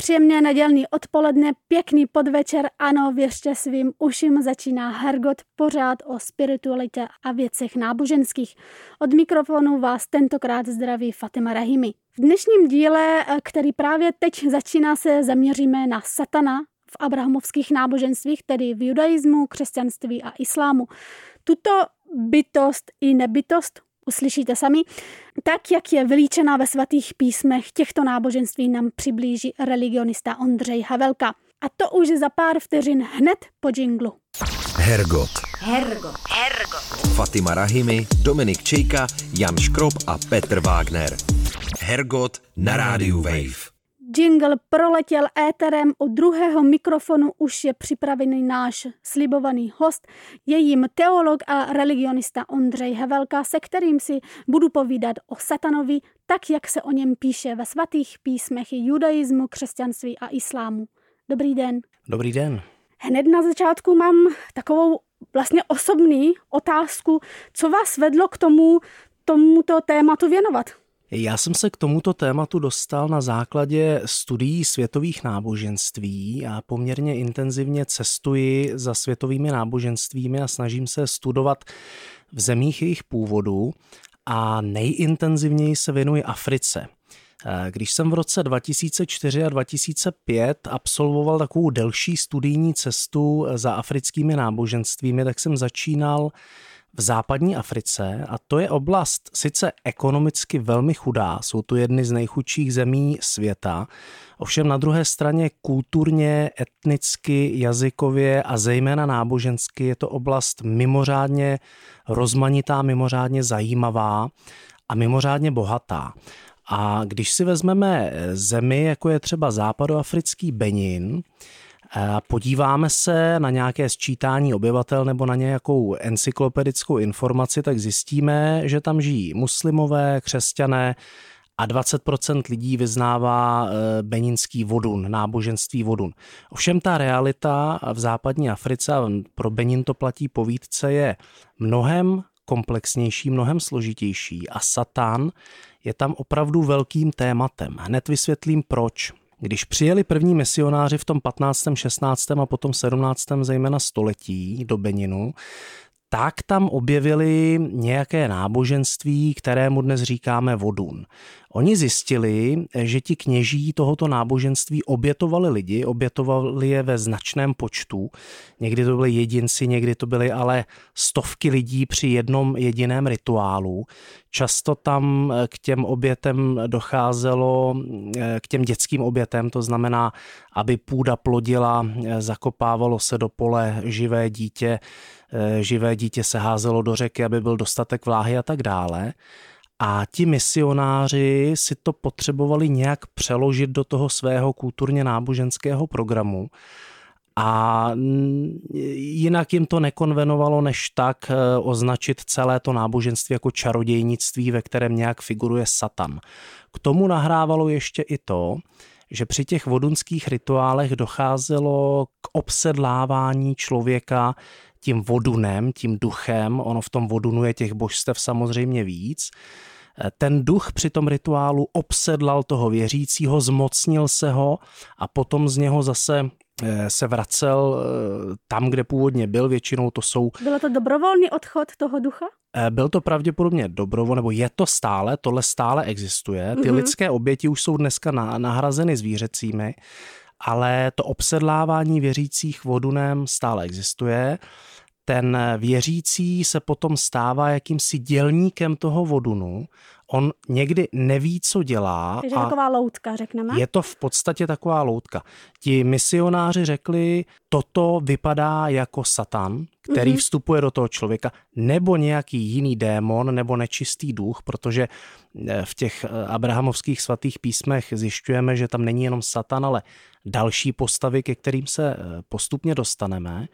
Příjemné nedělní odpoledne, pěkný podvečer, ano, věřte svým uším, začíná Hergot pořád o spiritualitě a věcech náboženských. Od mikrofonu vás tentokrát zdraví Fatima Rahimi. V dnešním díle, který právě teď začíná, se zaměříme na satana v abrahamovských náboženstvích, tedy v judaismu, křesťanství a islámu. Tuto bytost i nebytost uslyšíte sami. Tak, jak je vylíčená ve svatých písmech těchto náboženství, nám přiblíží religionista Ondřej Havelka. A to už za pár vteřin hned po džinglu. Hergot. Hergot. Hergot. Fatima Rahimi, Dominik Čejka, Jan Škrob a Petr Wagner. Hergot na rádiu Wave. Jingle proletěl éterem, u druhého mikrofonu už je připravený náš slibovaný host, je jim teolog a religionista Ondřej Hevelka, se kterým si budu povídat o satanovi, tak jak se o něm píše ve svatých písmech judaismu, křesťanství a islámu. Dobrý den. Dobrý den. Hned na začátku mám takovou vlastně osobní otázku, co vás vedlo k tomu, tomuto tématu věnovat? Já jsem se k tomuto tématu dostal na základě studií světových náboženství a poměrně intenzivně cestuji za světovými náboženstvími a snažím se studovat v zemích jejich původu a nejintenzivněji se věnuji Africe. Když jsem v roce 2004 a 2005 absolvoval takovou delší studijní cestu za africkými náboženstvími, tak jsem začínal v západní Africe a to je oblast sice ekonomicky velmi chudá, jsou to jedny z nejchudších zemí světa, ovšem na druhé straně kulturně, etnicky, jazykově a zejména nábožensky je to oblast mimořádně rozmanitá, mimořádně zajímavá a mimořádně bohatá. A když si vezmeme zemi, jako je třeba západoafrický Benin, podíváme se na nějaké sčítání obyvatel nebo na nějakou encyklopedickou informaci, tak zjistíme, že tam žijí muslimové, křesťané a 20% lidí vyznává e, beninský vodun, náboženství vodun. Ovšem ta realita v západní Africe, a pro Benin to platí povídce, je mnohem komplexnější, mnohem složitější a Satan je tam opravdu velkým tématem. Hned vysvětlím proč. Když přijeli první misionáři v tom 15., 16. a potom 17. zejména století do Beninu, tak tam objevili nějaké náboženství, kterému dnes říkáme vodun. Oni zjistili, že ti kněží tohoto náboženství obětovali lidi, obětovali je ve značném počtu. Někdy to byly jedinci, někdy to byly ale stovky lidí při jednom jediném rituálu. Často tam k těm obětem docházelo, k těm dětským obětem, to znamená, aby půda plodila, zakopávalo se do pole živé dítě, živé dítě se házelo do řeky, aby byl dostatek vláhy a tak dále. A ti misionáři si to potřebovali nějak přeložit do toho svého kulturně náboženského programu. A jinak jim to nekonvenovalo, než tak eh, označit celé to náboženství jako čarodějnictví, ve kterém nějak figuruje Satan. K tomu nahrávalo ještě i to, že při těch vodunských rituálech docházelo k obsedlávání člověka tím vodunem, tím duchem, ono v tom vodunu je těch božstev samozřejmě víc, ten duch při tom rituálu obsedlal toho věřícího, zmocnil se ho a potom z něho zase se vracel eh, tam, kde původně byl, většinou to jsou... Bylo to dobrovolný odchod toho ducha? Eh, byl to pravděpodobně dobrovolný, nebo je to stále, tohle stále existuje. Ty mm-hmm. lidské oběti už jsou dneska nahrazeny zvířecími, ale to obsedlávání věřících vodunem stále existuje ten věřící se potom stává jakýmsi dělníkem toho vodunu. On někdy neví, co dělá. Takže a taková loutka, řekneme. Je to v podstatě taková loutka. Ti misionáři řekli, toto vypadá jako satan, který mm-hmm. vstupuje do toho člověka, nebo nějaký jiný démon, nebo nečistý duch, protože eh, v těch eh, abrahamovských svatých písmech zjišťujeme, že tam není jenom satan, ale další postavy, ke kterým se eh, postupně dostaneme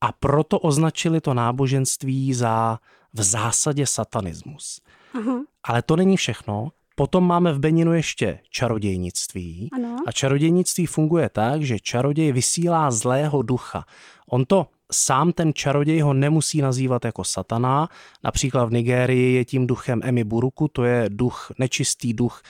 a proto označili to náboženství za v zásadě satanismus. Uh-huh. Ale to není všechno. Potom máme v Beninu ještě čarodějnictví. Ano. A čarodějnictví funguje tak, že čaroděj vysílá zlého ducha. On to sám ten čaroděj ho nemusí nazývat jako satana. Například v Nigérii je tím duchem Emi Buruku, to je duch, nečistý duch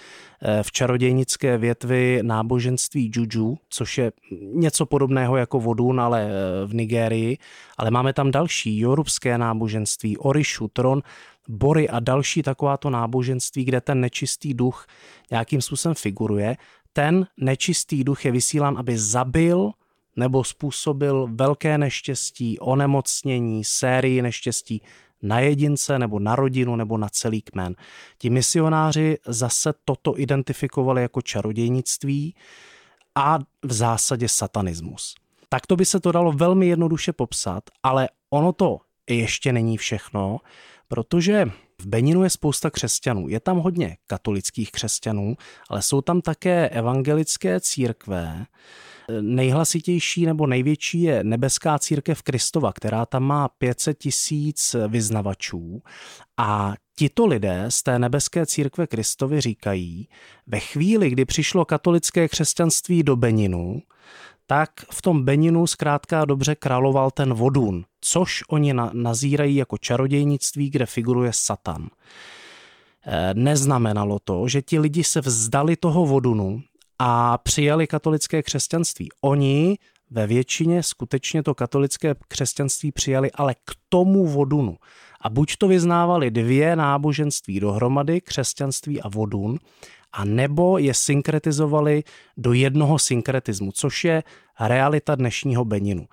v čarodějnické větvi náboženství Juju, což je něco podobného jako vodun, ale eh, v Nigérii. Ale máme tam další jorubské náboženství, Orishu, Tron, Bory a další takováto náboženství, kde ten nečistý duch nějakým způsobem figuruje. Ten nečistý duch je vysílán, aby zabil nebo způsobil velké neštěstí, onemocnění, sérii neštěstí na jedince nebo na rodinu nebo na celý kmen. Ti misionáři zase toto identifikovali jako čarodějnictví a v zásadě satanismus. Takto by se to dalo velmi jednoduše popsat, ale ono to ještě není všechno, protože v Beninu je spousta křesťanů. Je tam hodně katolických křesťanů, ale jsou tam také evangelické církve, Nejhlasitější nebo největší je nebeská církev Kristova, která tam má 500 tisíc vyznavačů a Tito lidé z té nebeské církve Kristovy říkají, ve chvíli, kdy přišlo katolické křesťanství do Beninu, tak v tom Beninu zkrátka dobře královal ten vodun, což oni nazírají jako čarodějnictví, kde figuruje Satan. E, neznamenalo to, že ti lidi se vzdali toho vodunu a přijali katolické křesťanství. Oni ve většině skutečně to katolické křesťanství přijali, ale k tomu vodunu. A buď to vyznávali dvě náboženství dohromady, křesťanství a vodun, a nebo je synkretizovali do jednoho synkretismu, což je realita dnešního Beninu.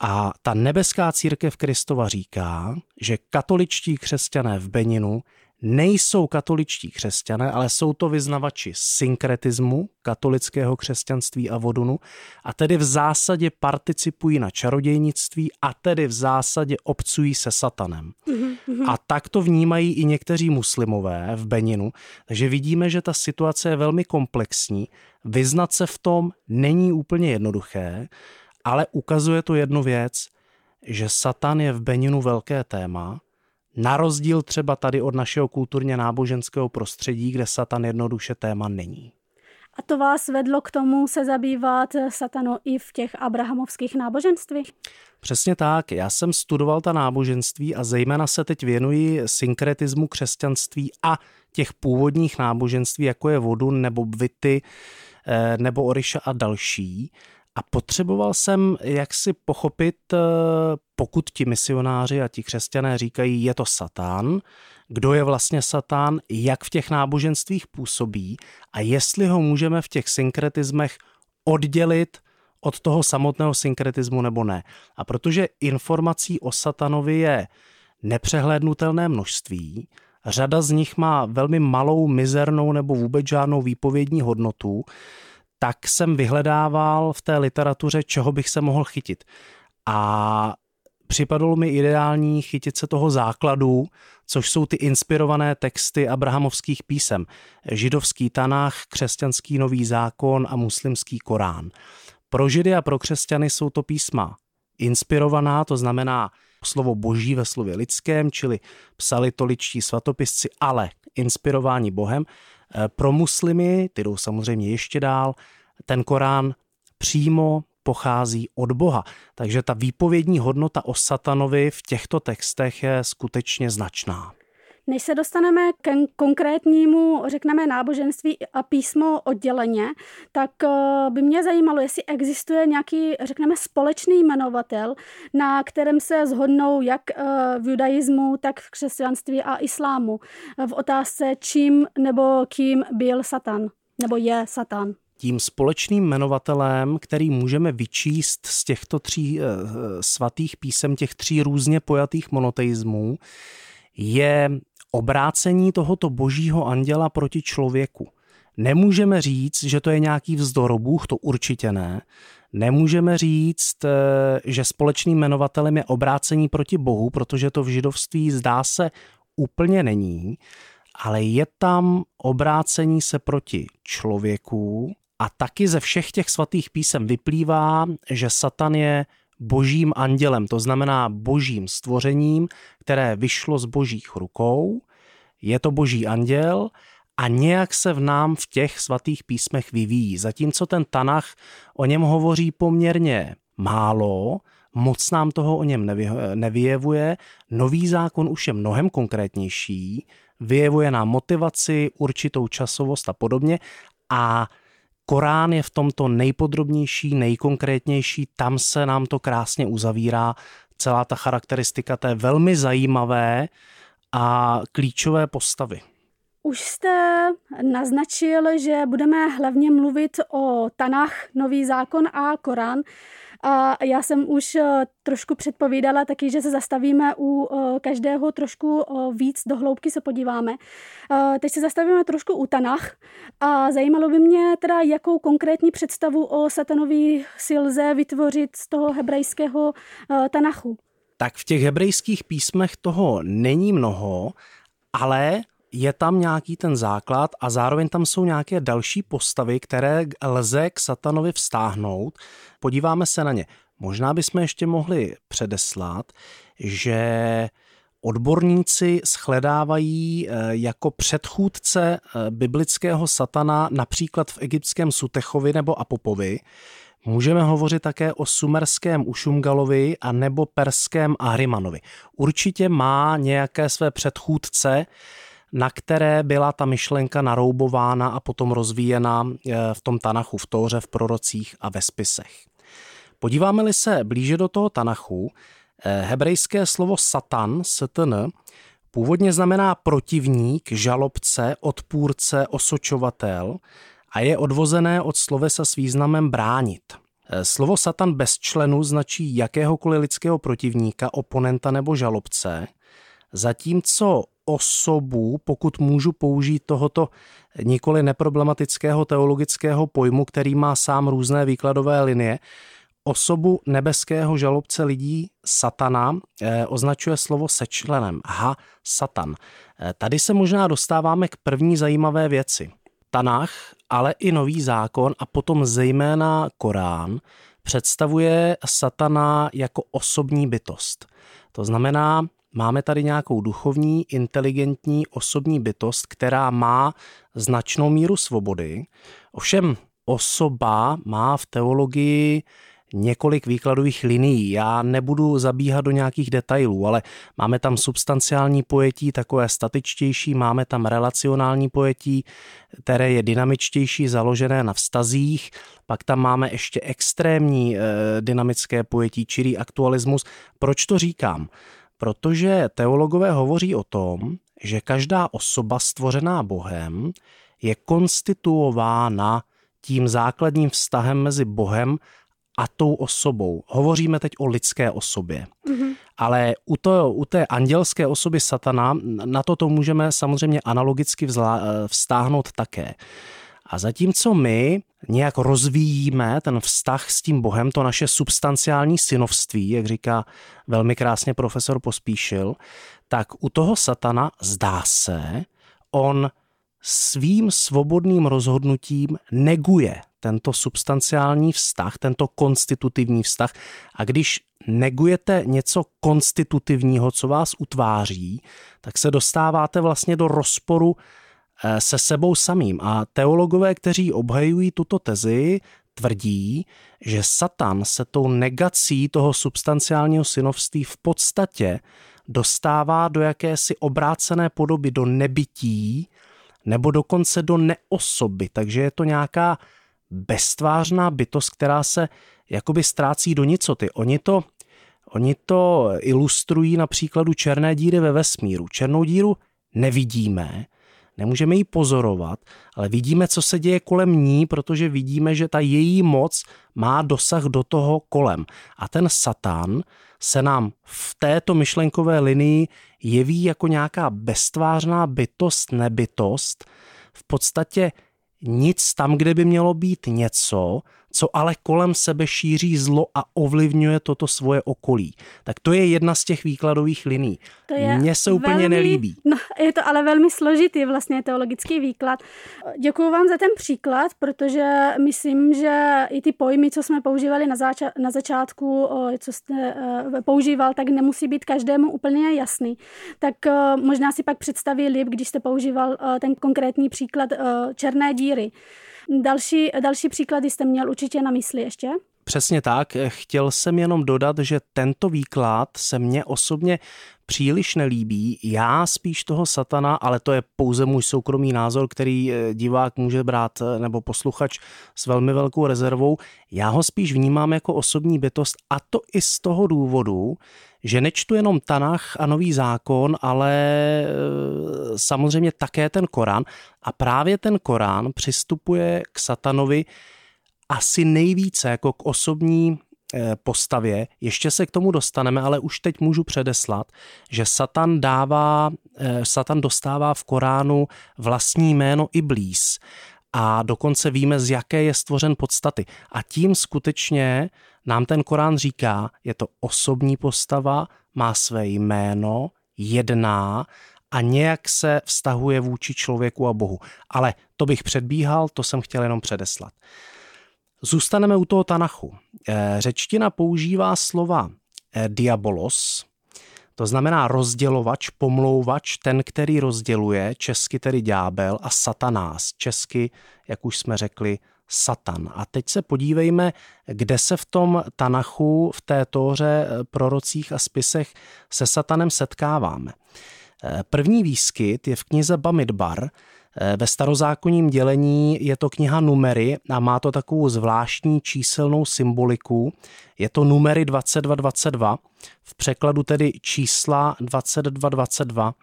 A ta nebeská církev Kristova říká, že katoličtí křesťané v Beninu nejsou katoličtí křesťané, ale jsou to vyznavači synkretismu, katolického křesťanství a vodunu, a tedy v zásadě participují na čarodějnictví a tedy v zásadě obcují se satanem. A tak to vnímají i někteří muslimové v Beninu, takže vidíme, že ta situace je velmi komplexní. Vyznat se v tom není úplně jednoduché, ale ukazuje to jednu věc, že Satan je v Beninu velké téma, na rozdíl třeba tady od našeho kulturně náboženského prostředí, kde Satan jednoduše téma není. A to vás vedlo k tomu se zabývat satano i v těch abrahamovských náboženstvích? Přesně tak. Já jsem studoval ta náboženství a zejména se teď věnuji synkretismu křesťanství a těch původních náboženství, jako je Vodun nebo Bvity eh, nebo Oriša a další. A potřeboval jsem jak si pochopit, eh, pokud ti misionáři a ti křesťané říkají, je to satán, kdo je vlastně satán, jak v těch náboženstvích působí a jestli ho můžeme v těch synkretismech oddělit od toho samotného synkretismu nebo ne. A protože informací o satanovi je nepřehlédnutelné množství, řada z nich má velmi malou, mizernou nebo vůbec žádnou výpovědní hodnotu, tak jsem vyhledával v té literatuře, čeho bych se mohl chytit. A připadalo mi ideální chytit se toho základu, což jsou ty inspirované texty abrahamovských písem. Židovský Tanách, křesťanský nový zákon a muslimský Korán. Pro Židy a pro křesťany jsou to písma inspirovaná, to znamená slovo boží ve slově lidském, čili psali to ličtí svatopisci, ale inspirováni Bohem. Eh, pro muslimy, ty jdou samozřejmě ještě dál, ten Korán přímo pochází od Boha. Takže ta výpovědní hodnota o satanovi v těchto textech je skutečně značná. Než se dostaneme k konkrétnímu, řekneme, náboženství a písmo odděleně, tak eh, by mě zajímalo, jestli existuje nějaký, řekneme, společný jmenovatel, na kterém se zhodnou jak eh, v judaismu, tak v křesťanství a islámu v otázce, čím nebo kým byl Satan, nebo je Satan tím společným jmenovatelem, který můžeme vyčíst z těchto tří eh, svatých písem, těch tří různě pojatých monoteismů, je obrácení tohoto božího anděla proti člověku. Nemůžeme říct, že to je nějaký vzdorobůh, to určitě ne. Nemůžeme říct, eh, že společným jmenovatelem je obrácení proti Bohu, protože to v židovství zdá se úplně není, ale je tam obrácení se proti člověku a taky ze všech těch svatých písem vyplývá, že Satan je božím andělem, to znamená božím stvořením, které vyšlo z božích rukou. Je to boží anděl a nějak se v nám v těch svatých písmech vyvíjí. Zatímco ten Tanach o něm hovoří poměrně málo, moc nám toho o něm nevyjevuje. Nový zákon už je mnohem konkrétnější, vyjevuje nám motivaci, určitou časovost a podobně a Korán je v tomto nejpodrobnější, nejkonkrétnější, tam se nám to krásně uzavírá, celá ta charakteristika té velmi zajímavé a klíčové postavy. Už jste naznačil, že budeme hlavně mluvit o Tanach, Nový zákon a Korán. A já jsem už eh, trošku předpovídala taky, že se zastavíme u eh, každého trošku eh, víc do hloubky se podíváme. Teď se zastavíme trošku u Tanach a zajímalo by mě teda, jakou konkrétní představu o satanový si lze vytvořit z toho hebrejského Tanachu. Tak v těch hebrejských písmech toho není mnoho, ale je tam nějaký ten základ a zároveň tam jsou nějaké další postavy, které lze k satanovi vztáhnout. Podíváme se na ně. Možná bychom ještě mohli předeslat, že odborníci shledávají eh, jako předchůdce eh, biblického satana například v egyptském Sutechovi nebo Apopovi. Můžeme hovořit také o sumerském Ušumgalovi a nebo perském Ahrimanovi. Určitě má nějaké své předchůdce, na které byla ta myšlenka naroubována a potom rozvíjena eh, v tom Tanachu, v Tóře, v prorocích a ve spisech. Podíváme-li se blíže do toho Tanachu, eh, hebrejské slovo satan, satn, původně znamená protivník, žalobce, odpůrce, osočovatel a je odvozené od slovesa s významem bránit. Eh, slovo satan bez členu značí jakéhokoliv lidského protivníka, oponenta nebo žalobce, zatímco osobu, pokud můžu použít tohoto nikoli neproblematického teologického pojmu, který má sám různé výkladové linie, osobu nebeského žalobce lidí satana eh, označuje slovo sečlenem. Ha, satan. Eh, tady se možná dostáváme k první zajímavé věci. Tanach, ale i nový zákon a potom zejména Korán představuje satana jako osobní bytost. To znamená, Máme tady nějakou duchovní, inteligentní, osobní bytost, která má značnou míru svobody. Ovšem osoba má v teologii několik výkladových linií. Já nebudu zabíhat do nějakých detailů, ale máme tam substanciální pojetí, takové statičtější, máme tam relacionální pojetí, které je dynamičtější, založené na vztazích, pak tam máme ještě extrémní e, dynamické pojetí, čirý aktualismus. Proč to říkám? Protože teologové hovoří o tom, že každá osoba stvořená Bohem je konstituována tím základním vztahem mezi Bohem a tou osobou. Hovoříme teď o lidské osobě. Mm-hmm. Ale u, to, u té andělské osoby satana, na to to můžeme samozřejmě analogicky vzla, vztáhnout také. A zatímco my nějak rozvíjíme ten vztah s tím Bohem, to naše substanciální synovství, jak říká velmi krásně profesor Pospíšil, tak u toho satana zdá se, on svým svobodným rozhodnutím neguje tento substanciální vztah, tento konstitutivní vztah. A když negujete něco konstitutivního, co vás utváří, tak se dostáváte vlastně do rozporu se sebou samým. A teologové, kteří obhajují tuto tezi, tvrdí, že Satan se tou negací toho substanciálního synovství v podstatě dostává do jakési obrácené podoby, do nebytí nebo dokonce do neosoby. Takže je to nějaká beztvářná bytost, která se jakoby ztrácí do nicoty. Oni to, oni to ilustrují na příkladu černé díry ve vesmíru. Černou díru nevidíme, Nemůžeme ji pozorovat, ale vidíme, co se děje kolem ní, protože vidíme, že ta její moc má dosah do toho kolem. A ten Satan se nám v této myšlenkové linii jeví jako nějaká beztvářná bytost, nebytost, v podstatě nic tam, kde by mělo být něco, co ale kolem sebe šíří zlo a ovlivňuje toto svoje okolí. Tak to je jedna z těch výkladových liní. To je Mně se úplně velmi, nelíbí. No, je to ale velmi složitý vlastně teologický výklad. Děkuji vám za ten příklad, protože myslím, že i ty pojmy, co jsme používali na, zača- na začátku, co jste uh, používal, tak nemusí být každému úplně jasný. Tak uh, možná si pak představí líp, když jste používal uh, ten konkrétní příklad černé díry. Další, další příklady jste měl určitě na mysli ještě? Přesně tak. Chtěl jsem jenom dodat, že tento výklad se mně osobně příliš nelíbí. Já spíš toho satana, ale to je pouze můj soukromý názor, který eh, divák může brát eh, nebo posluchač s velmi velkou rezervou. Já ho spíš vnímám jako osobní bytost a to i z toho důvodu, že nečtu jenom Tanach a Nový zákon, ale eh, samozřejmě také ten Korán. A právě ten Korán přistupuje k satanovi asi nejvíce jako k osobní postavě. Ještě se k tomu dostaneme, ale už teď můžu předeslat, že Satan dává, eh, Satan dostává v Koránu vlastní jméno Iblís a dokonce víme, z jaké je stvořen podstaty. A tím skutečně nám ten Korán říká, je to osobní postava, má své jméno, jedná a nějak se vztahuje vůči člověku a Bohu. Ale to bych předbíhal, to jsem chtěl jenom předeslat. Zůstaneme u toho Tanachu. Eh, řečtina používá slova eh, diabolos, to znamená rozdělovač, pomlouvač, ten, který rozděluje, česky tedy ďábel a satanás, česky, jak už jsme řekli, Satan. A teď se podívejme, kde se v tom Tanachu, v té tóře, eh, prorocích a spisech se Satanem setkáváme. První výskyt je v knize Bamidbar, ve starozákonním dělení je to kniha numery a má to takovou zvláštní číselnou symboliku. Je to numery 2222, v překladu tedy čísla 2222.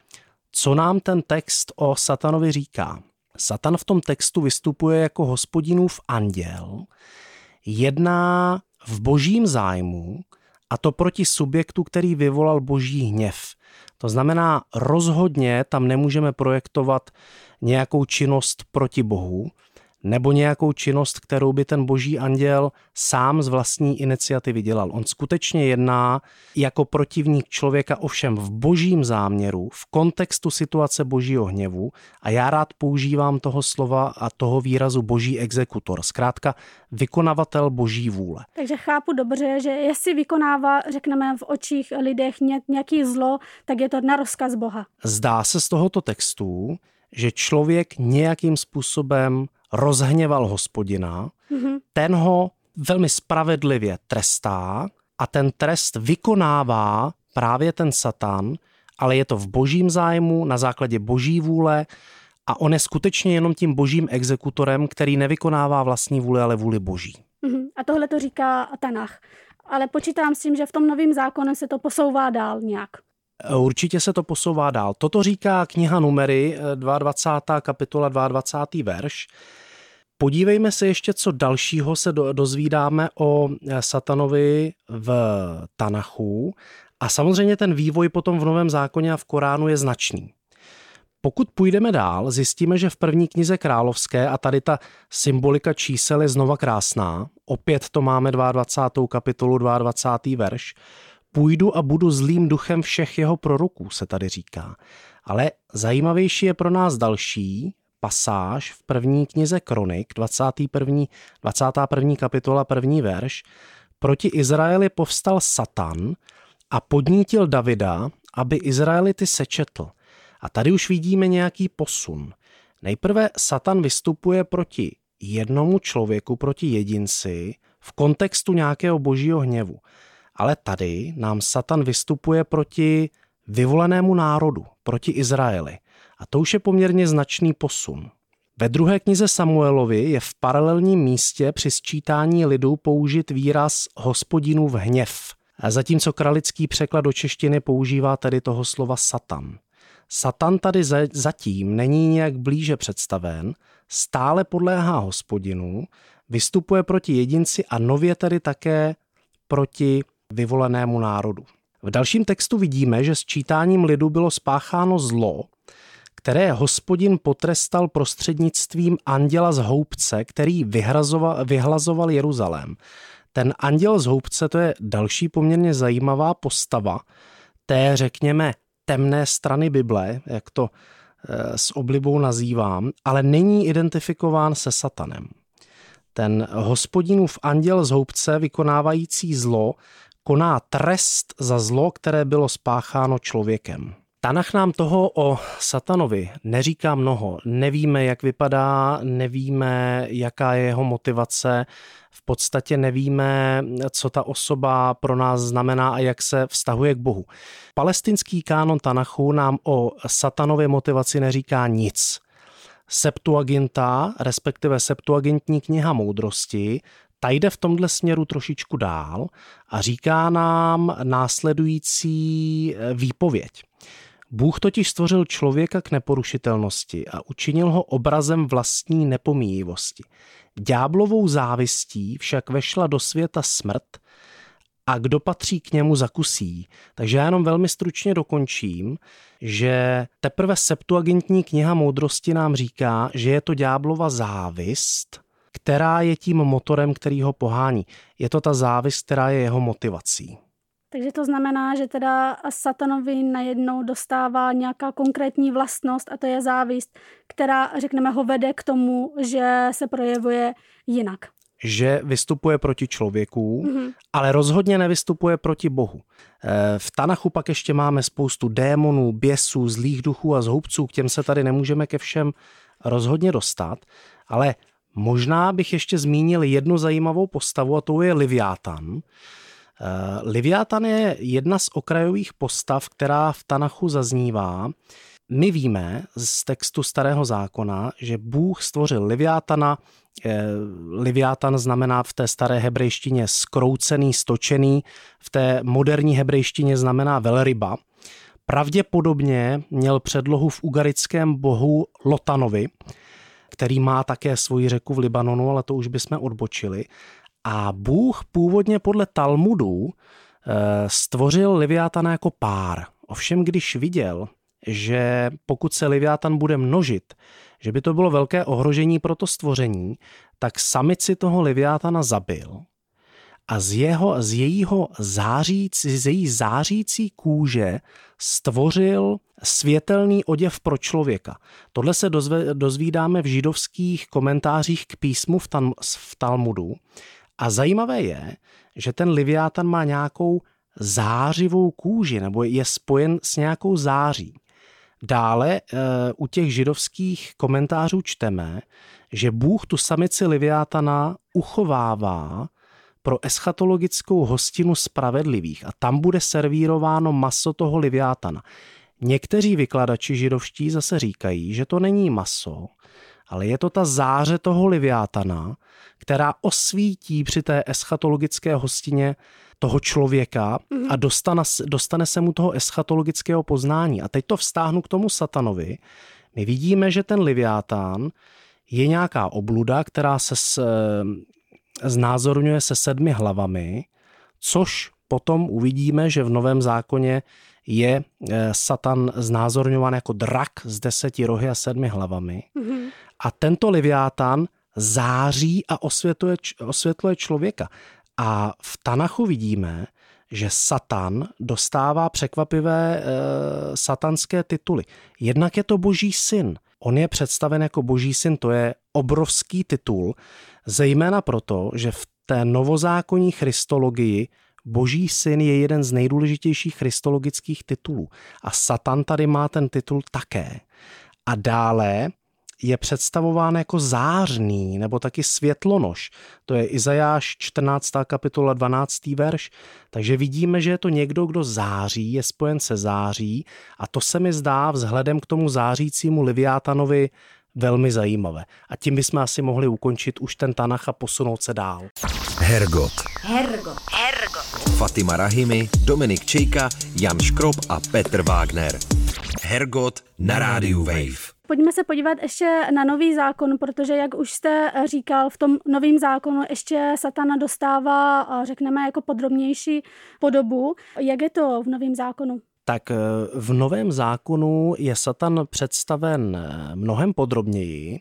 Co nám ten text o satanovi říká? Satan v tom textu vystupuje jako hospodinův anděl, jedná v božím zájmu a to proti subjektu, který vyvolal boží hněv. To znamená, rozhodně tam nemůžeme projektovat nějakou činnost proti Bohu, nebo nějakou činnost, kterou by ten boží anděl sám z vlastní iniciativy dělal. On skutečně jedná jako protivník člověka ovšem v božím záměru, v kontextu situace božího hněvu a já rád používám toho slova a toho výrazu boží exekutor, zkrátka vykonavatel boží vůle. Takže chápu dobře, že jestli vykonává, řekneme, v očích lidech nějaký zlo, tak je to na rozkaz Boha. Zdá se z tohoto textu, že člověk nějakým způsobem rozhněval hospodina, mm-hmm. ten ho velmi spravedlivě trestá a ten trest vykonává právě ten satan, ale je to v božím zájmu, na základě boží vůle a on je skutečně jenom tím božím exekutorem, který nevykonává vlastní vůli, ale vůli boží. Mm-hmm. A tohle to říká Tanach. Ale počítám s tím, že v tom novém zákoně se to posouvá dál nějak. Určitě se to posouvá dál. Toto říká kniha Numery, 22. kapitola, 22. verš. Podívejme se ještě, co dalšího se dozvídáme o eh, satanovi v Tanachu. A samozřejmě ten vývoj potom v Novém zákoně a v Koránu je značný. Pokud půjdeme dál, zjistíme, že v první knize královské, a tady ta symbolika čísel je znova krásná, opět to máme 22. kapitolu, 22. verš, půjdu a budu zlým duchem všech jeho proroků, se tady říká. Ale zajímavější je pro nás další pasáž v první knize Kronik, 21. 21. kapitola, první verš. Proti Izraeli povstal Satan a podnítil Davida, aby Izraelity sečetl. A tady už vidíme nějaký posun. Nejprve Satan vystupuje proti jednomu člověku, proti jedinci, v kontextu nějakého božího hněvu. Ale tady nám Satan vystupuje proti vyvolenému národu, proti Izraeli. A to už je poměrně značný posun. Ve druhé knize Samuelovi je v paralelním místě při sčítání lidů použit výraz hospodinův hněv, zatímco kralický překlad do češtiny používá tedy toho slova satan. Satan tady zatím není nějak blíže představen, stále podléhá hospodinu, vystupuje proti jedinci a nově tedy také proti vyvolenému národu. V dalším textu vidíme, že s čítáním lidu bylo spácháno zlo, které hospodin potrestal prostřednictvím anděla z houbce, který vyhlazoval Jeruzalém. Ten anděl z houbce to je další poměrně zajímavá postava té, řekněme, temné strany Bible, jak to eh, s oblibou nazývám, ale není identifikován se satanem. Ten hospodinův anděl z houbce vykonávající zlo koná trest za zlo, které bylo spácháno člověkem. Tanach nám toho o satanovi neříká mnoho. Nevíme, jak vypadá, nevíme, jaká je jeho motivace, v podstatě nevíme, co ta osoba pro nás znamená a jak se vztahuje k Bohu. Palestinský kánon Tanachu nám o satanově motivaci neříká nic. Septuaginta, respektive Septuagintní kniha moudrosti, ta jde v tomhle směru trošičku dál a říká nám následující eh, výpověď. Bůh totiž stvořil člověka k neporušitelnosti a učinil ho obrazem vlastní nepomíjivosti. Ďáblovou závistí však vešla do světa smrt a kdo patří k němu zakusí. Takže já jenom velmi stručně dokončím, že teprve Septuagintní kniha moudrosti nám říká, že je to ďáblova závist, která je tím motorem, který ho pohání. Je to ta závist, která je jeho motivací. Takže to znamená, že teda satanovi najednou dostává nějaká konkrétní vlastnost a to je závist, která, řekneme, ho vede k tomu, že se projevuje jinak. Že vystupuje proti člověku, mm-hmm. ale rozhodně nevystupuje proti Bohu. Eh, v Tanachu pak ještě máme spoustu démonů, běsů, zlých duchů a zhoubců, k těm se tady nemůžeme ke všem rozhodně dostat, ale možná bych ještě zmínil jednu zajímavou postavu a to je Liviátan, Eh, Liviatan je jedna z okrajových postav, která v Tanachu zaznívá. My víme z textu Starého zákona, že Bůh stvořil Liviátana. Eh, Liviátan znamená v té staré hebrejštině skroucený, stočený, v té moderní hebrejštině znamená velryba. Pravděpodobně měl předlohu v ugarickém bohu Lotanovi, který má také svoji řeku v Libanonu, ale to už bychom odbočili. A Bůh původně podle Talmudu eh, stvořil Liviátana jako pár. Ovšem, když viděl, že pokud se Liviátan bude množit, že by to bylo velké ohrožení pro to stvoření, tak samici toho Liviátana zabil a z, jeho, z jejího zářící, z její zářící kůže stvořil světelný oděv pro člověka. Tohle se dozve, dozvídáme v židovských komentářích k písmu v, tam, v Talmudu a zajímavé je, že ten Liviátan má nějakou zářivou kůži nebo je spojen s nějakou září. Dále eh, u těch židovských komentářů čteme, že Bůh tu samici Liviátana uchovává pro eschatologickou hostinu spravedlivých a tam bude servírováno maso toho Liviátana. Někteří vykladači židovští zase říkají, že to není maso, ale je to ta záře toho Liviátana, která osvítí při té eschatologické hostině toho člověka mm-hmm. a dostane, dostane se mu toho eschatologického poznání. A teď to vztáhnu k tomu satanovi. My vidíme, že ten Liviátán je nějaká obluda, která se znázorňuje se sedmi hlavami, což potom uvidíme, že v Novém zákoně je eh, Satan znázorňován jako drak s deseti rohy a sedmi hlavami. Mm-hmm. A tento Liviátán září a osvětluje, osvětluje člověka. A v Tanachu vidíme, že Satan dostává překvapivé e, satanské tituly. Jednak je to boží syn. On je představen jako boží syn, to je obrovský titul, zejména proto, že v té novozákonní christologii Boží syn je jeden z nejdůležitějších christologických titulů. A Satan tady má ten titul také. A dále je představován jako zářný nebo taky světlonož. To je Izajáš 14. kapitola 12. verš. Takže vidíme, že je to někdo, kdo září, je spojen se září a to se mi zdá vzhledem k tomu zářícímu Liviátanovi velmi zajímavé. A tím bychom asi mohli ukončit už ten Tanach a posunout se dál. Hergot. Hergot. Hergot. Fatima Rahimi, Dominik Čejka, Jan Škrob a Petr Wagner. Hergot na rádiu Wave. Pojďme se podívat ještě na nový zákon, protože, jak už jste říkal, v tom novém zákonu ještě satana dostává, řekneme, jako podrobnější podobu. Jak je to v novém zákonu? tak eh, v Novém zákonu je Satan představen eh, mnohem podrobněji.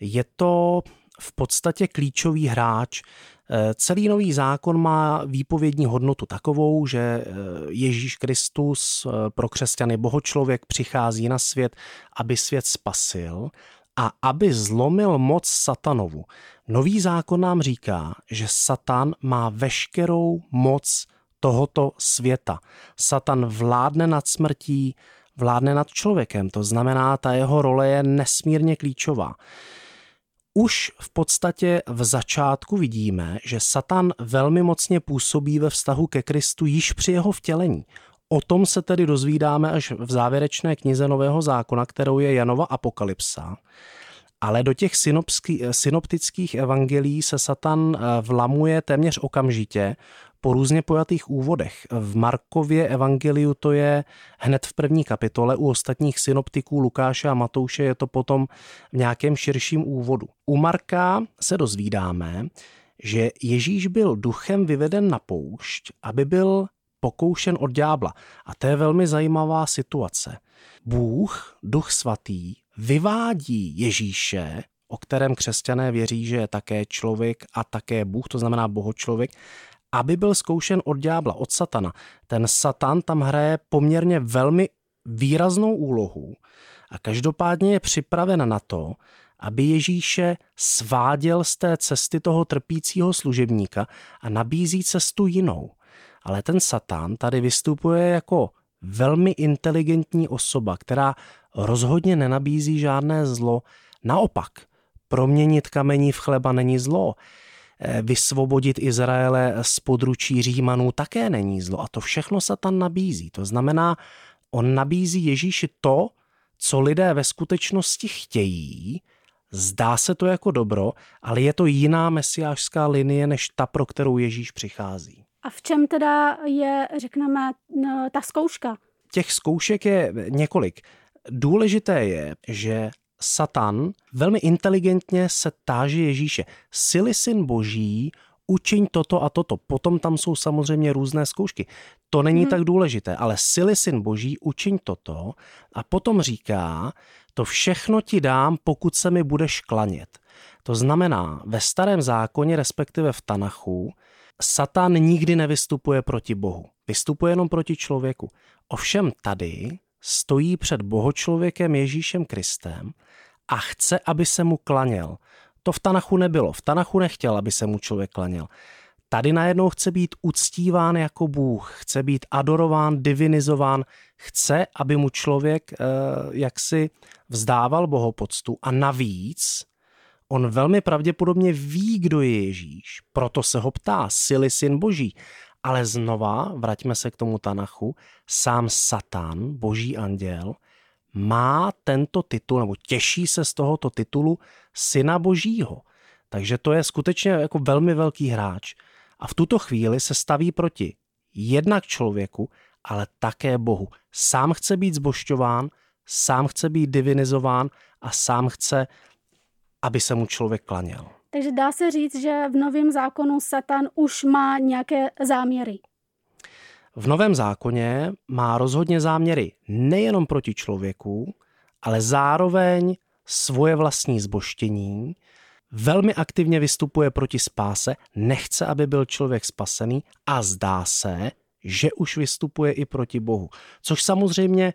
Je to v podstatě klíčový hráč. Eh, celý nový zákon má výpovědní hodnotu takovou, že Ježíš Kristus pro křesťany bohočlověk přichází na svět, aby svět spasil a aby zlomil moc satanovu. Nový zákon nám říká, že Satan má veškerou moc tohoto světa. Satan vládne nad smrtí, vládne nad člověkem, to znamená, ta jeho role je nesmírně klíčová. Už v podstatě v začátku vidíme, že Satan velmi mocně působí ve vztahu ke Kristu již při jeho vtělení. O tom se tedy dozvídáme až v závěrečné knize Nového zákona, kterou je Janova Apokalypsa. Ale do těch synoptických evangelií se Satan eh, vlamuje téměř okamžitě po různě pojatých úvodech. V Markově evangeliu to je hned v první kapitole, u ostatních synoptiků Lukáše a Matouše je to potom v nějakém širším úvodu. U Marka se dozvídáme, že Ježíš byl duchem vyveden na poušť, aby byl pokoušen od ďábla. A to je velmi zajímavá situace. Bůh, duch svatý, vyvádí Ježíše, o kterém křesťané věří, že je také člověk a také Bůh, to znamená bohočlověk, aby byl zkoušen od ďábla, od satana. Ten satan tam hraje poměrně velmi výraznou úlohu a každopádně je připraven na to, aby Ježíše sváděl z té cesty toho trpícího služebníka a nabízí cestu jinou. Ale ten Satan tady vystupuje jako velmi inteligentní osoba, která rozhodně nenabízí žádné zlo. Naopak, proměnit kamení v chleba není zlo. Eh, vysvobodit Izraele z područí Římanů také není zlo. A to všechno Satan nabízí. To znamená, on nabízí Ježíši to, co lidé ve skutečnosti chtějí, zdá se to jako dobro, ale je to jiná mesiářská linie, než ta, pro kterou Ježíš přichází. A v čem teda je, řekneme, ta zkouška? Těch zkoušek je několik. Důležité je, že Satan velmi inteligentně se táže Ježíše. Sily syn boží, učiň toto a toto. Potom tam jsou samozřejmě různé zkoušky. To není hmm. tak důležité, ale sily syn boží, učiň toto a potom říká, to všechno ti dám, pokud se mi budeš klanět. To znamená, ve starém zákoně, respektive v Tanachu, Satan nikdy nevystupuje proti Bohu. Vystupuje jenom proti člověku. Ovšem tady stojí před bohočlověkem Ježíšem Kristem a chce, aby se mu klaněl. To v Tanachu nebylo. V Tanachu nechtěl, aby se mu člověk klaněl. Tady najednou chce být uctíván jako Bůh, chce být adorován, divinizován, chce, aby mu člověk eh, jaksi vzdával bohopoctu a navíc on velmi pravděpodobně ví, kdo je Ježíš, proto se ho ptá, sily syn boží. Ale znova, vraťme se k tomu Tanachu, sám Satan, boží anděl, má tento titul, nebo těší se z tohoto titulu syna božího. Takže to je skutečně jako velmi velký hráč. A v tuto chvíli se staví proti jednak člověku, ale také Bohu. Sám chce být zbošťován, sám chce být divinizován a sám chce, aby se mu člověk klaněl. Takže dá se říct, že v novém zákonu Satan už má nějaké záměry. V Novém zákoně má rozhodně záměry nejenom proti člověku, ale zároveň svoje vlastní zboštění, velmi aktivně vystupuje proti spáse, nechce, aby byl člověk spasený a zdá se, že už vystupuje i proti Bohu. Což samozřejmě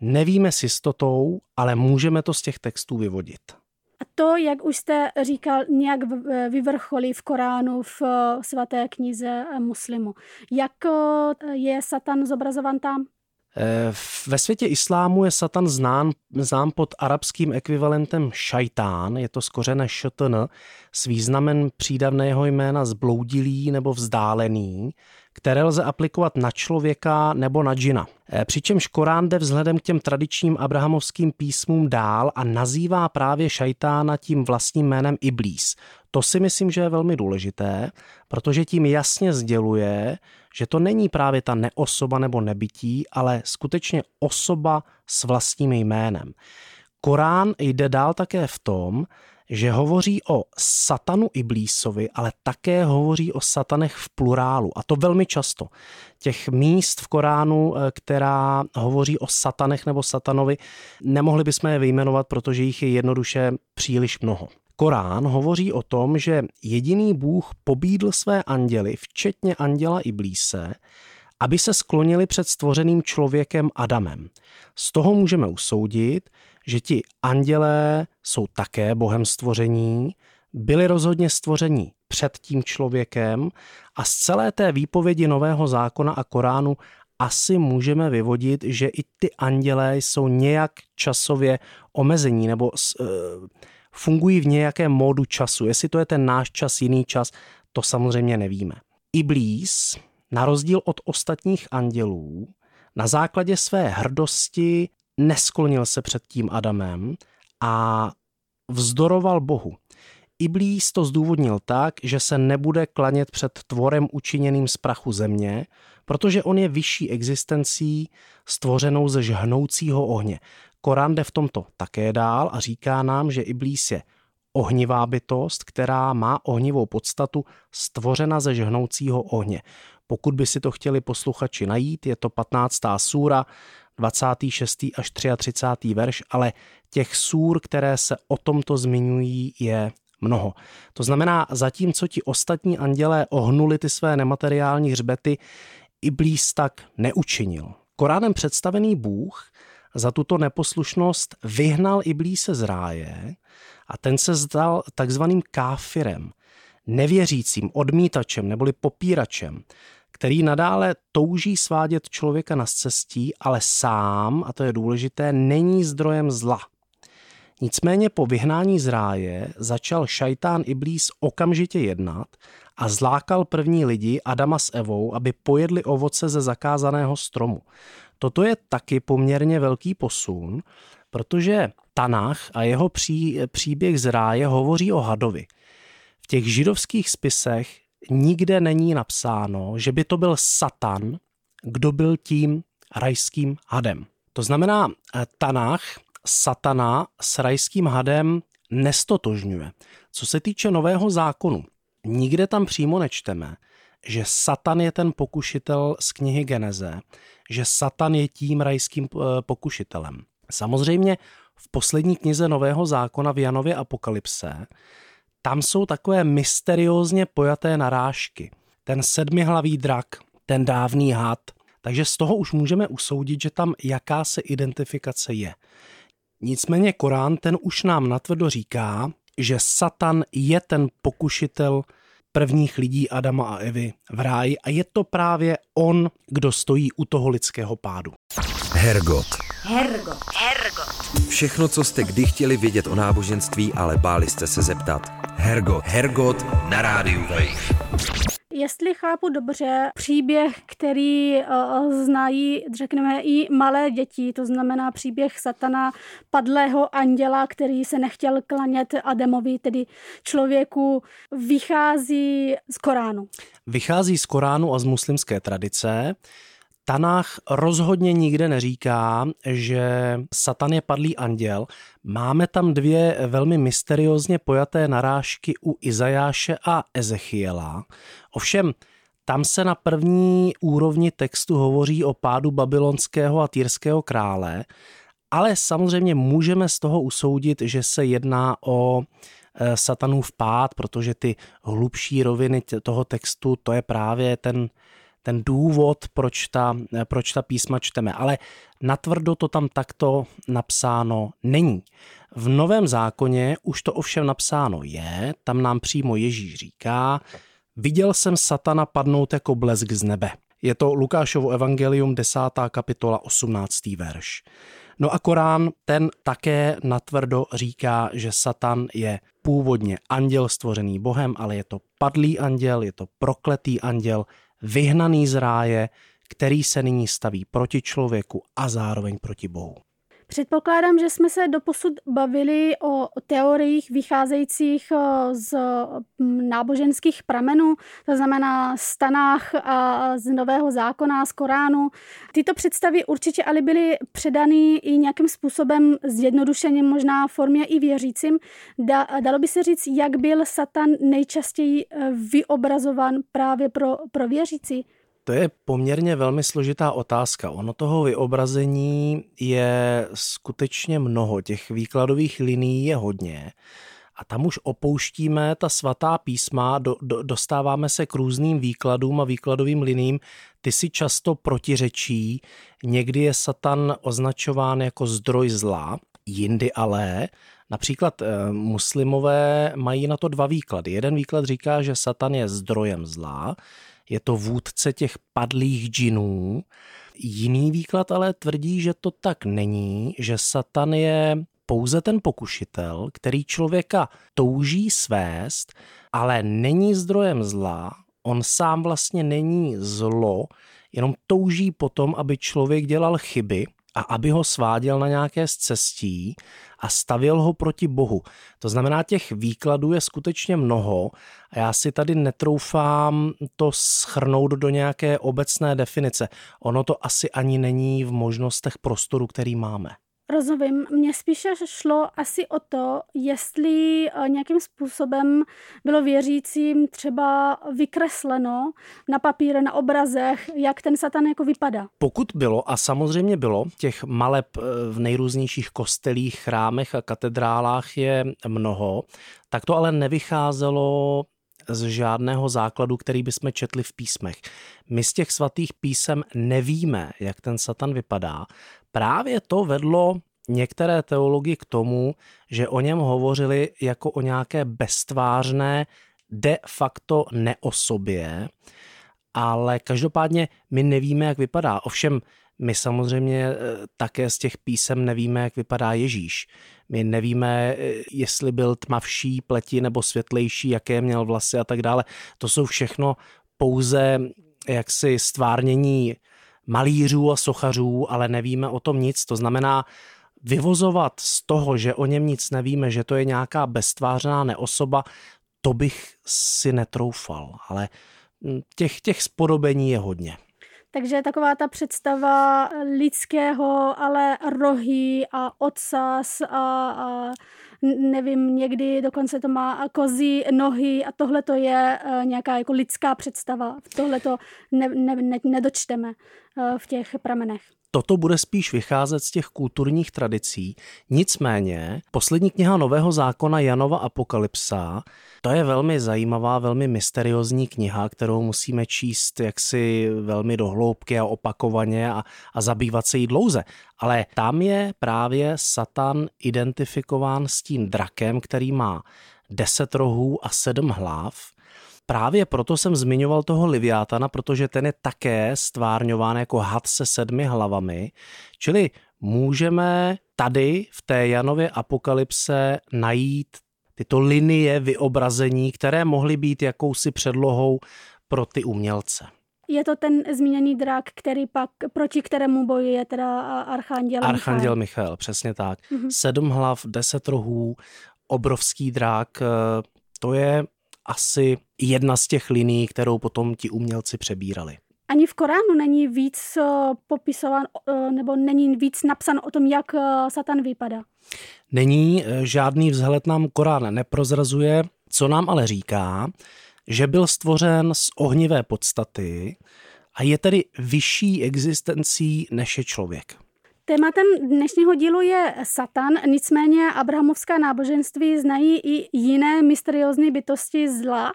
nevíme s jistotou, ale můžeme to z těch textů vyvodit. To, jak už jste říkal, nějak vyvrcholí v Koránu, v eh, svaté knize eh, muslimu. Jak eh, je Satan zobrazovan tam? Ve světě islámu je Satan znám, znám pod arabským ekvivalentem šajtán, je to skořené štn, s významem přídavného jména zbloudilý nebo vzdálený, které lze aplikovat na člověka nebo na džina. Eh, přičemž Korán jde vzhledem k těm tradičním abrahamovským písmům dál a nazývá právě šajtána tím vlastním jménem Iblís. To si myslím, že je velmi důležité, protože tím jasně sděluje, že to není právě ta neosoba nebo nebytí, ale skutečně osoba s vlastním jménem. Korán jde dál také v tom, že hovoří o satanu Iblísovi, ale také hovoří o satanech v plurálu. A to velmi často. Těch míst v Koránu, eh, která hovoří o satanech nebo satanovi, nemohli bychom je vyjmenovat, protože jich je jednoduše příliš mnoho. Korán hovoří o tom, že jediný Bůh pobídl své anděly, včetně anděla Iblíse, aby se sklonili před stvořeným člověkem Adamem. Z toho můžeme usoudit, že ti andělé jsou také bohem stvoření, byli rozhodně stvoření před tím člověkem a z celé té výpovědi Nového zákona a Koránu asi můžeme vyvodit, že i ty andělé jsou nějak časově omezení nebo uh, fungují v nějakém módu času. Jestli to je ten náš čas, jiný čas, to samozřejmě nevíme. Iblís, na rozdíl od ostatních andělů, na základě své hrdosti nesklonil se před tím Adamem a vzdoroval Bohu. Iblís to zdůvodnil tak, že se nebude klanět před tvorem učiněným z prachu země, protože on je vyšší existencí stvořenou ze žhnoucího ohně. Korán jde v tomto také dál a říká nám, že Iblís je ohnivá bytost, která má ohnivou podstatu stvořena ze žhnoucího ohně. Pokud by si to chtěli posluchači najít, je to 15. súra, 26. až 33. verš, ale těch súr, které se o tomto zmiňují, je mnoho. To znamená, zatímco ti ostatní andělé ohnuli ty své nemateriální hřbety, Iblís tak neučinil. Koránem představený Bůh za tuto neposlušnost vyhnal Iblíse z ráje a ten se zdal takzvaným káfirem, nevěřícím, odmítačem neboli popíračem který nadále touží svádět člověka na cestí, ale sám, a to je důležité, není zdrojem zla. Nicméně po vyhnání z ráje začal šajtán Iblís okamžitě jednat a zlákal první lidi Adama s Evou, aby pojedli ovoce ze zakázaného stromu. Toto je taky poměrně velký posun, protože Tanach a jeho pří, příběh z ráje hovoří o hadovi. V těch židovských spisech nikde není napsáno, že by to byl Satan, kdo byl tím rajským hadem. To znamená, eh, Tanach satana s rajským hadem nestotožňuje. Co se týče nového zákonu, nikde tam přímo nečteme, že Satan je ten pokušitel z knihy Geneze, že Satan je tím rajským eh, pokušitelem. Samozřejmě v poslední knize Nového zákona v Janově Apokalypse tam jsou takové mysteriózně pojaté narážky. Ten sedmihlavý drak, ten dávný had. Takže z toho už můžeme usoudit, že tam jakási identifikace je. Nicméně Korán ten už nám natvrdo říká, že Satan je ten pokušitel prvních lidí Adama a Evy v ráji a je to právě on, kdo stojí u toho lidského pádu. Hergot. Hergot. Hergot. Všechno, co jste kdy chtěli vědět o náboženství, ale báli jste se zeptat. Hergot. Hergot na rádiu Wave. Jestli chápu dobře, příběh, který uh, znají, řekneme, i malé děti, to znamená příběh satana, padlého anděla, který se nechtěl klanět Adamovi, tedy člověku, vychází z Koránu. Vychází z Koránu a z muslimské tradice. Tanách rozhodně nikde neříká, že Satan je padlý anděl. Máme tam dvě velmi mysteriózně pojaté narážky u Izajáše a Ezechiela. Ovšem, tam se na první úrovni textu hovoří o pádu babylonského a týrského krále, ale samozřejmě můžeme z toho usoudit, že se jedná o e, satanův pád, protože ty hlubší roviny toho textu, to je právě ten ten důvod, proč ta, proč ta písma čteme. Ale natvrdo to tam takto napsáno není. V Novém zákoně už to ovšem napsáno je, tam nám přímo Ježíš říká, viděl jsem satana padnout jako blesk z nebe. Je to Lukášovo evangelium 10. kapitola 18. verš. No a Korán ten také natvrdo říká, že Satan je původně anděl stvořený Bohem, ale je to padlý anděl, je to prokletý anděl, vyhnaný z ráje, který se nyní staví proti člověku a zároveň proti Bohu. Předpokládám, že jsme se doposud bavili o teoriích vycházejících z náboženských pramenů, to znamená stanách a z Nového zákona, z Koránu. Tyto představy určitě ale byly předány i nějakým způsobem zjednodušením, možná formě i věřícím. Da, dalo by se říct, jak byl Satan nejčastěji e, vyobrazovan právě pro, pro věřící? To je poměrně velmi složitá otázka. Ono toho vyobrazení je skutečně mnoho, těch výkladových linií je hodně. A tam už opouštíme ta svatá písma, do, do, dostáváme se k různým výkladům a výkladovým liním. Ty si často protiřečí, někdy je Satan označován jako zdroj zla, jindy ale. Například eh, muslimové mají na to dva výklady. Jeden výklad říká, že Satan je zdrojem zla, je to vůdce těch padlých džinů. Jiný výklad ale tvrdí, že to tak není, že Satan je pouze ten pokušitel, který člověka touží svést, ale není zdrojem zla, on sám vlastně není zlo, jenom touží potom, aby člověk dělal chyby a aby ho sváděl na nějaké z cestí a stavěl ho proti Bohu. To znamená, těch výkladů je skutečně mnoho a já si tady netroufám to schrnout do nějaké obecné definice. Ono to asi ani není v možnostech prostoru, který máme. Rozumím. Mně spíše šlo asi o to, jestli eh, nějakým způsobem bylo věřícím třeba vykresleno na papíře, na obrazech, jak ten satan jako vypadá. Pokud bylo, a samozřejmě bylo, těch maleb eh, v nejrůznějších kostelích, chrámech a katedrálách je mnoho, tak to ale nevycházelo z žádného základu, který bychom četli v písmech. My z těch svatých písem nevíme, jak ten Satan vypadá. Právě to vedlo některé teology k tomu, že o něm hovořili jako o nějaké beztvářné, de facto neosobě, ale každopádně my nevíme, jak vypadá. Ovšem, my samozřejmě eh, také z těch písem nevíme, jak vypadá Ježíš. My nevíme, eh, jestli byl tmavší pleti nebo světlejší, jaké měl vlasy a tak dále. To jsou všechno pouze jaksi stvárnění malířů a sochařů, ale nevíme o tom nic. To znamená, vyvozovat z toho, že o něm nic nevíme, že to je nějaká beztvářná neosoba, to bych si netroufal, ale hm, těch, těch spodobení je hodně. Takže taková ta představa lidského, ale rohy a ocas a, a nevím, někdy dokonce to má kozí nohy a tohle to je e, nějaká jako lidská představa. Tohle to ne, ne, ne, nedočteme e, v těch pramenech toto bude spíš vycházet z těch kulturních tradicí. Nicméně, poslední kniha Nového zákona Janova Apokalypsa, to je velmi zajímavá, velmi mysteriózní kniha, kterou musíme číst jaksi velmi dohloubky a opakovaně a, a zabývat se jí dlouze. Ale tam je právě Satan identifikován s tím drakem, který má deset rohů a sedm hlav Právě proto jsem zmiňoval toho Liviátana, protože ten je také stvárňován jako had se sedmi hlavami, čili můžeme tady v té Janově apokalypse najít tyto linie vyobrazení, které mohly být jakousi předlohou pro ty umělce. Je to ten zmíněný drak, který pak, proti kterému bojuje teda Archanděl Archanděl Michal. Michal, přesně tak. Mm-hmm. Sedm hlav, deset rohů, obrovský drak, eh, to je asi jedna z těch liní, kterou potom ti umělci přebírali. Ani v Koránu není víc eh, popisovan, eh, nebo není víc napsan o tom, jak eh, Satan vypadá. Není, žádný vzhled nám Korán neprozrazuje, co nám ale říká, že byl stvořen z ohnivé podstaty a je tedy vyšší existencí než je člověk. Tématem dnešního dílu je Satan, nicméně abrahamovská náboženství znají i jiné mysteriózní bytosti zla,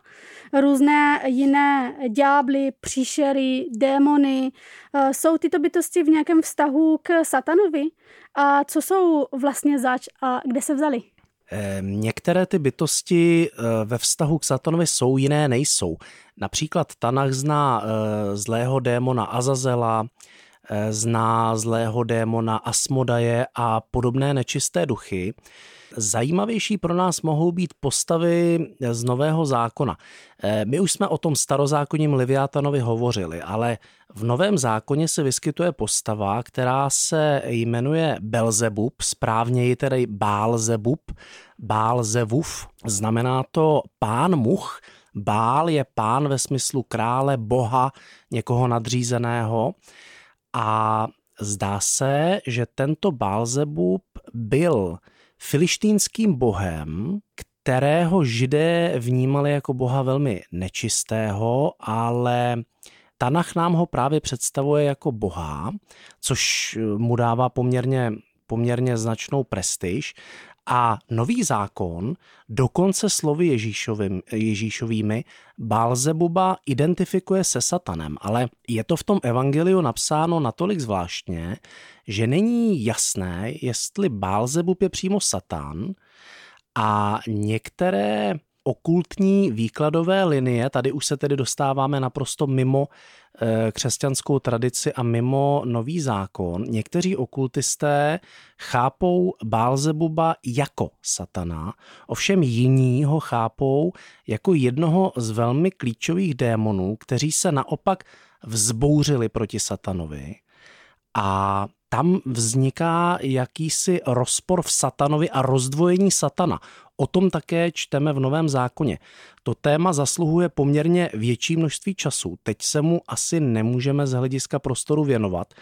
různé jiné ďábly, příšery, démony. Eh, jsou tyto bytosti v nějakém vztahu k satanovi? A co jsou vlastně zač a kde se vzali? Některé ty bytosti eh, ve vztahu k Satanovi jsou, jiné nejsou. Například Tanach zná eh, zlého démona Azazela, zná zlého démona Asmodaje a podobné nečisté duchy. Zajímavější pro nás mohou být postavy z Nového zákona. Eh, my už jsme o tom starozákonním Liviátanovi hovořili, ale v Novém zákoně se vyskytuje postava, která se jmenuje Belzebub, správněji tedy Bálzebub, Bálzevuf, znamená to pán much, Bál je pán ve smyslu krále, boha, někoho nadřízeného a zdá se, že tento Bálzebub byl filištínským bohem, kterého židé vnímali jako boha velmi nečistého, ale Tanach nám ho právě představuje jako boha, což mu dává poměrně, poměrně značnou prestiž a nový zákon dokonce slovy Ježíšovým, Ježíšovými Balzebuba identifikuje se satanem, ale je to v tom evangeliu napsáno natolik zvláštně, že není jasné, jestli Balzebub je přímo satan a některé okultní výkladové linie, tady už se tedy dostáváme naprosto mimo eh, křesťanskou tradici a mimo nový zákon. Někteří okultisté chápou Bálzebuba jako satana, ovšem jiní ho chápou jako jednoho z velmi klíčových démonů, kteří se naopak vzbouřili proti satanovi a tam vzniká jakýsi rozpor v satanovi a rozdvojení satana. O tom také čteme v Novém zákoně. To téma zasluhuje poměrně větší množství času. Teď se mu asi nemůžeme z hlediska prostoru věnovat,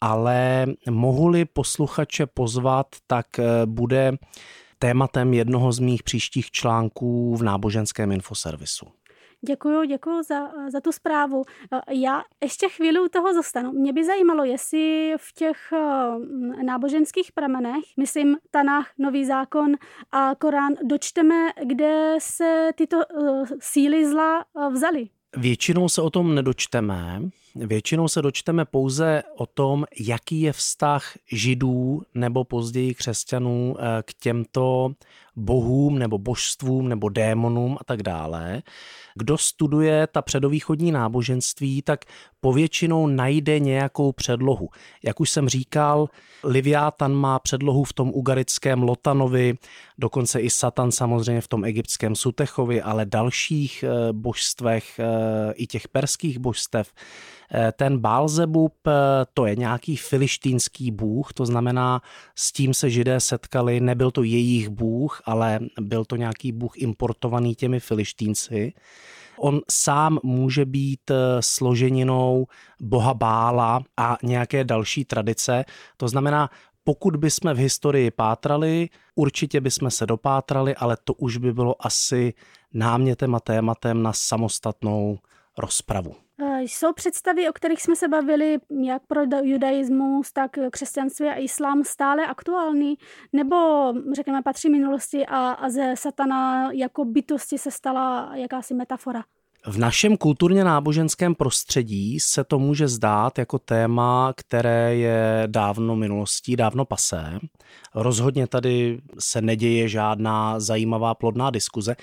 ale mohu-li posluchače pozvat, tak eh, bude tématem jednoho z mých příštích článků v náboženském infoservisu. Děkuju, děkuju za, za tu zprávu. Já ještě chvíli u toho zůstanu. Mě by zajímalo, jestli v těch eh, náboženských pramenech, myslím Tanách, Nový zákon a Korán, dočteme, kde se tyto eh, síly zla eh, vzaly. Většinou se o tom nedočteme. Většinou se dočteme pouze o tom, jaký je vztah židů nebo později křesťanů k těmto bohům nebo božstvům nebo démonům a tak dále. Kdo studuje ta předovýchodní náboženství, tak povětšinou najde nějakou předlohu. Jak už jsem říkal, Liviátan má předlohu v tom ugarickém Lotanovi, dokonce i Satan samozřejmě v tom egyptském Sutechovi, ale dalších eh, božstvech, eh, i těch perských božstev. Eh, ten Bálzebub, to je nějaký filištínský bůh, to znamená, s tím se židé setkali, nebyl to jejich bůh, ale byl to nějaký bůh importovaný těmi filištínci. On sám může být eh, složeninou boha Bála a nějaké další tradice. To znamená, pokud bychom v historii pátrali, určitě bychom se dopátrali, ale to už by bylo asi námětem a tématem na samostatnou rozpravu. Eh, jsou představy, o kterých jsme se bavili, jak pro judaismus, tak křesťanství a islám stále aktuální, nebo řekněme patří minulosti a, a ze satana jako bytosti se stala jakási metafora? V našem kulturně náboženském prostředí se to může zdát jako téma, které je dávno minulostí, dávno pasé. Rozhodně tady se neděje žádná zajímavá plodná diskuze,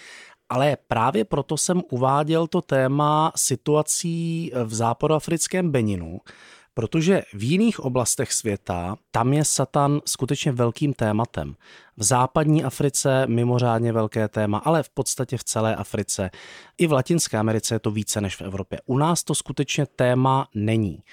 ale právě proto jsem uváděl to téma situací v západoafrickém Beninu, protože v jiných oblastech světa tam je Satan skutečně velkým tématem. V západní Africe mimořádně velké téma, ale v podstatě v celé Africe. I v Latinské Americe je to více než v Evropě. U nás to skutečně téma není.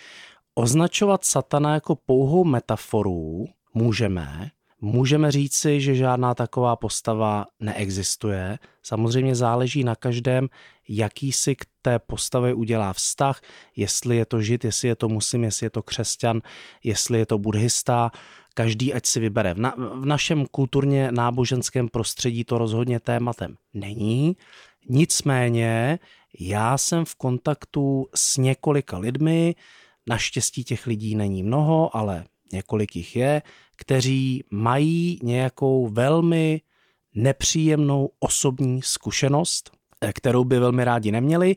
Označovat Satana jako pouhou metaforu můžeme, Můžeme říci, že žádná taková postava neexistuje. Samozřejmě záleží na každém, jaký si k té postavě udělá vztah, jestli je to žid, jestli je to muslim, jestli je to křesťan, jestli je to buddhista. Každý ať si vybere. V, na, v našem kulturně náboženském prostředí to rozhodně tématem není. Nicméně já jsem v kontaktu s několika lidmi, naštěstí těch lidí není mnoho, ale několik jich je, kteří mají nějakou velmi nepříjemnou osobní zkušenost, eh, kterou by velmi rádi neměli.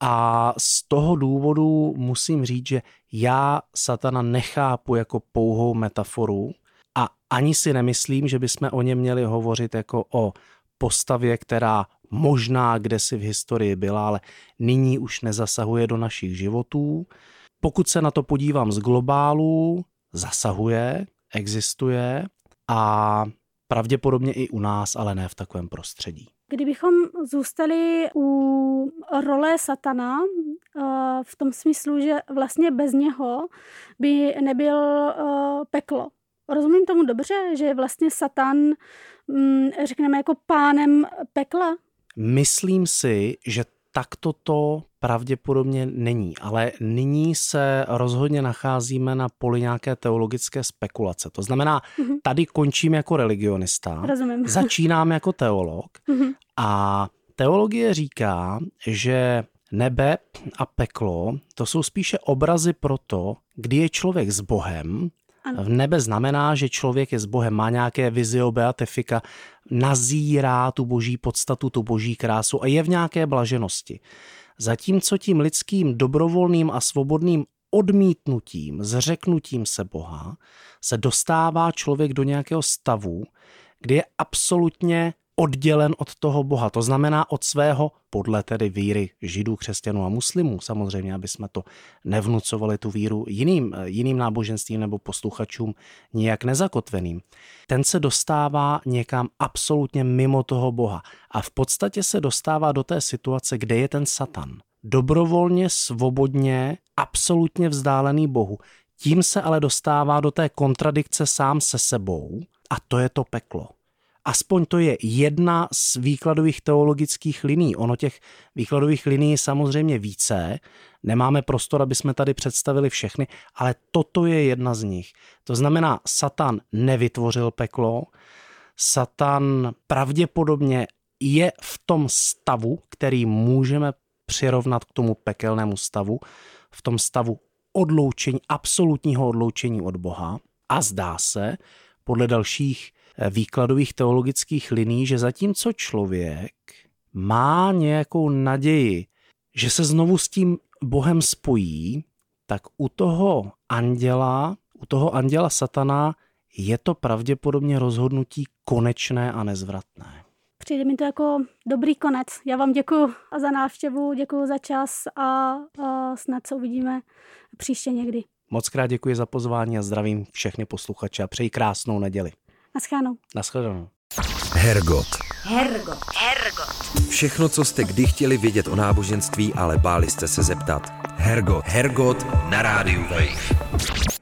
A z toho důvodu musím říct, že já satana nechápu jako pouhou metaforu a ani si nemyslím, že bychom o něm měli hovořit jako o postavě, která možná kdesi v historii byla, ale nyní už nezasahuje do našich životů. Pokud se na to podívám z globálu, zasahuje, existuje a pravděpodobně i u nás, ale ne v takovém prostředí. Kdybychom zůstali u role satana, eh, v tom smyslu, že vlastně bez něho by nebyl eh, peklo. Rozumím tomu dobře, že je vlastně satan, mm, řekneme, jako pánem pekla? Myslím si, že takto to pravděpodobně není, ale nyní se rozhodně nacházíme na poli nějaké teologické spekulace. To znamená, mm-hmm. tady končím jako religionista, Rozumím. začínám jako teolog mm-hmm. a teologie říká, že nebe a peklo to jsou spíše obrazy pro to, kdy je člověk s Bohem v nebe znamená, že člověk je s Bohem, má nějaké vizio beatifika, nazírá tu boží podstatu, tu boží krásu a je v nějaké blaženosti. Zatímco tím lidským dobrovolným a svobodným odmítnutím, zřeknutím se Boha, se dostává člověk do nějakého stavu, kdy je absolutně oddělen od toho Boha, to znamená od svého, podle tedy víry židů, křesťanů a muslimů, samozřejmě, aby jsme to nevnucovali tu víru jiným, jiným náboženstvím nebo posluchačům nijak nezakotveným. Ten se dostává někam absolutně mimo toho Boha a v podstatě se dostává do té situace, kde je ten Satan. Dobrovolně, svobodně, absolutně vzdálený Bohu. Tím se ale dostává do té kontradikce sám se sebou a to je to peklo. Aspoň to je jedna z výkladových teologických liní. Ono těch výkladových liní je samozřejmě více. Nemáme prostor, aby jsme tady představili všechny, ale toto je jedna z nich. To znamená, Satan nevytvořil peklo, Satan pravděpodobně je v tom stavu, který můžeme přirovnat k tomu pekelnému stavu, v tom stavu odloučení, absolutního odloučení od Boha. A zdá se, podle dalších výkladových teologických liní, že zatímco člověk má nějakou naději, že se znovu s tím Bohem spojí, tak u toho anděla, u toho anděla satana je to pravděpodobně rozhodnutí konečné a nezvratné. Přijde mi to jako dobrý konec. Já vám děkuji za návštěvu, děkuji za čas a, a snad se uvidíme příště někdy. Moc krát děkuji za pozvání a zdravím všechny posluchače a přeji krásnou neděli. Naschledanou. Naschledanou. Hergot. Hergot. Hergot. Všechno, co jste kdy chtěli vědět o náboženství, ale báli jste se zeptat. Hergot. Hergot na rádiu Wave.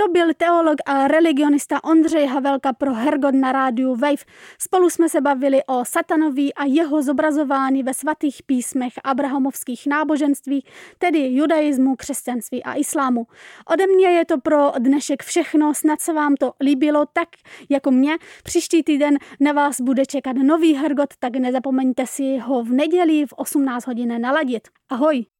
To byl teolog a religionista Ondřej Havelka pro Hergot na rádiu Wave. Spolu jsme se bavili o satanovi a jeho zobrazování ve svatých písmech abrahamovských náboženství, tedy judaismu, křesťanství a islámu. Ode mě je to pro dnešek všechno, snad se vám to líbilo tak jako mě. Příští týden na vás bude čekat nový Hergot, tak nezapomeňte si ho v neděli v 18 hodin naladit. Ahoj!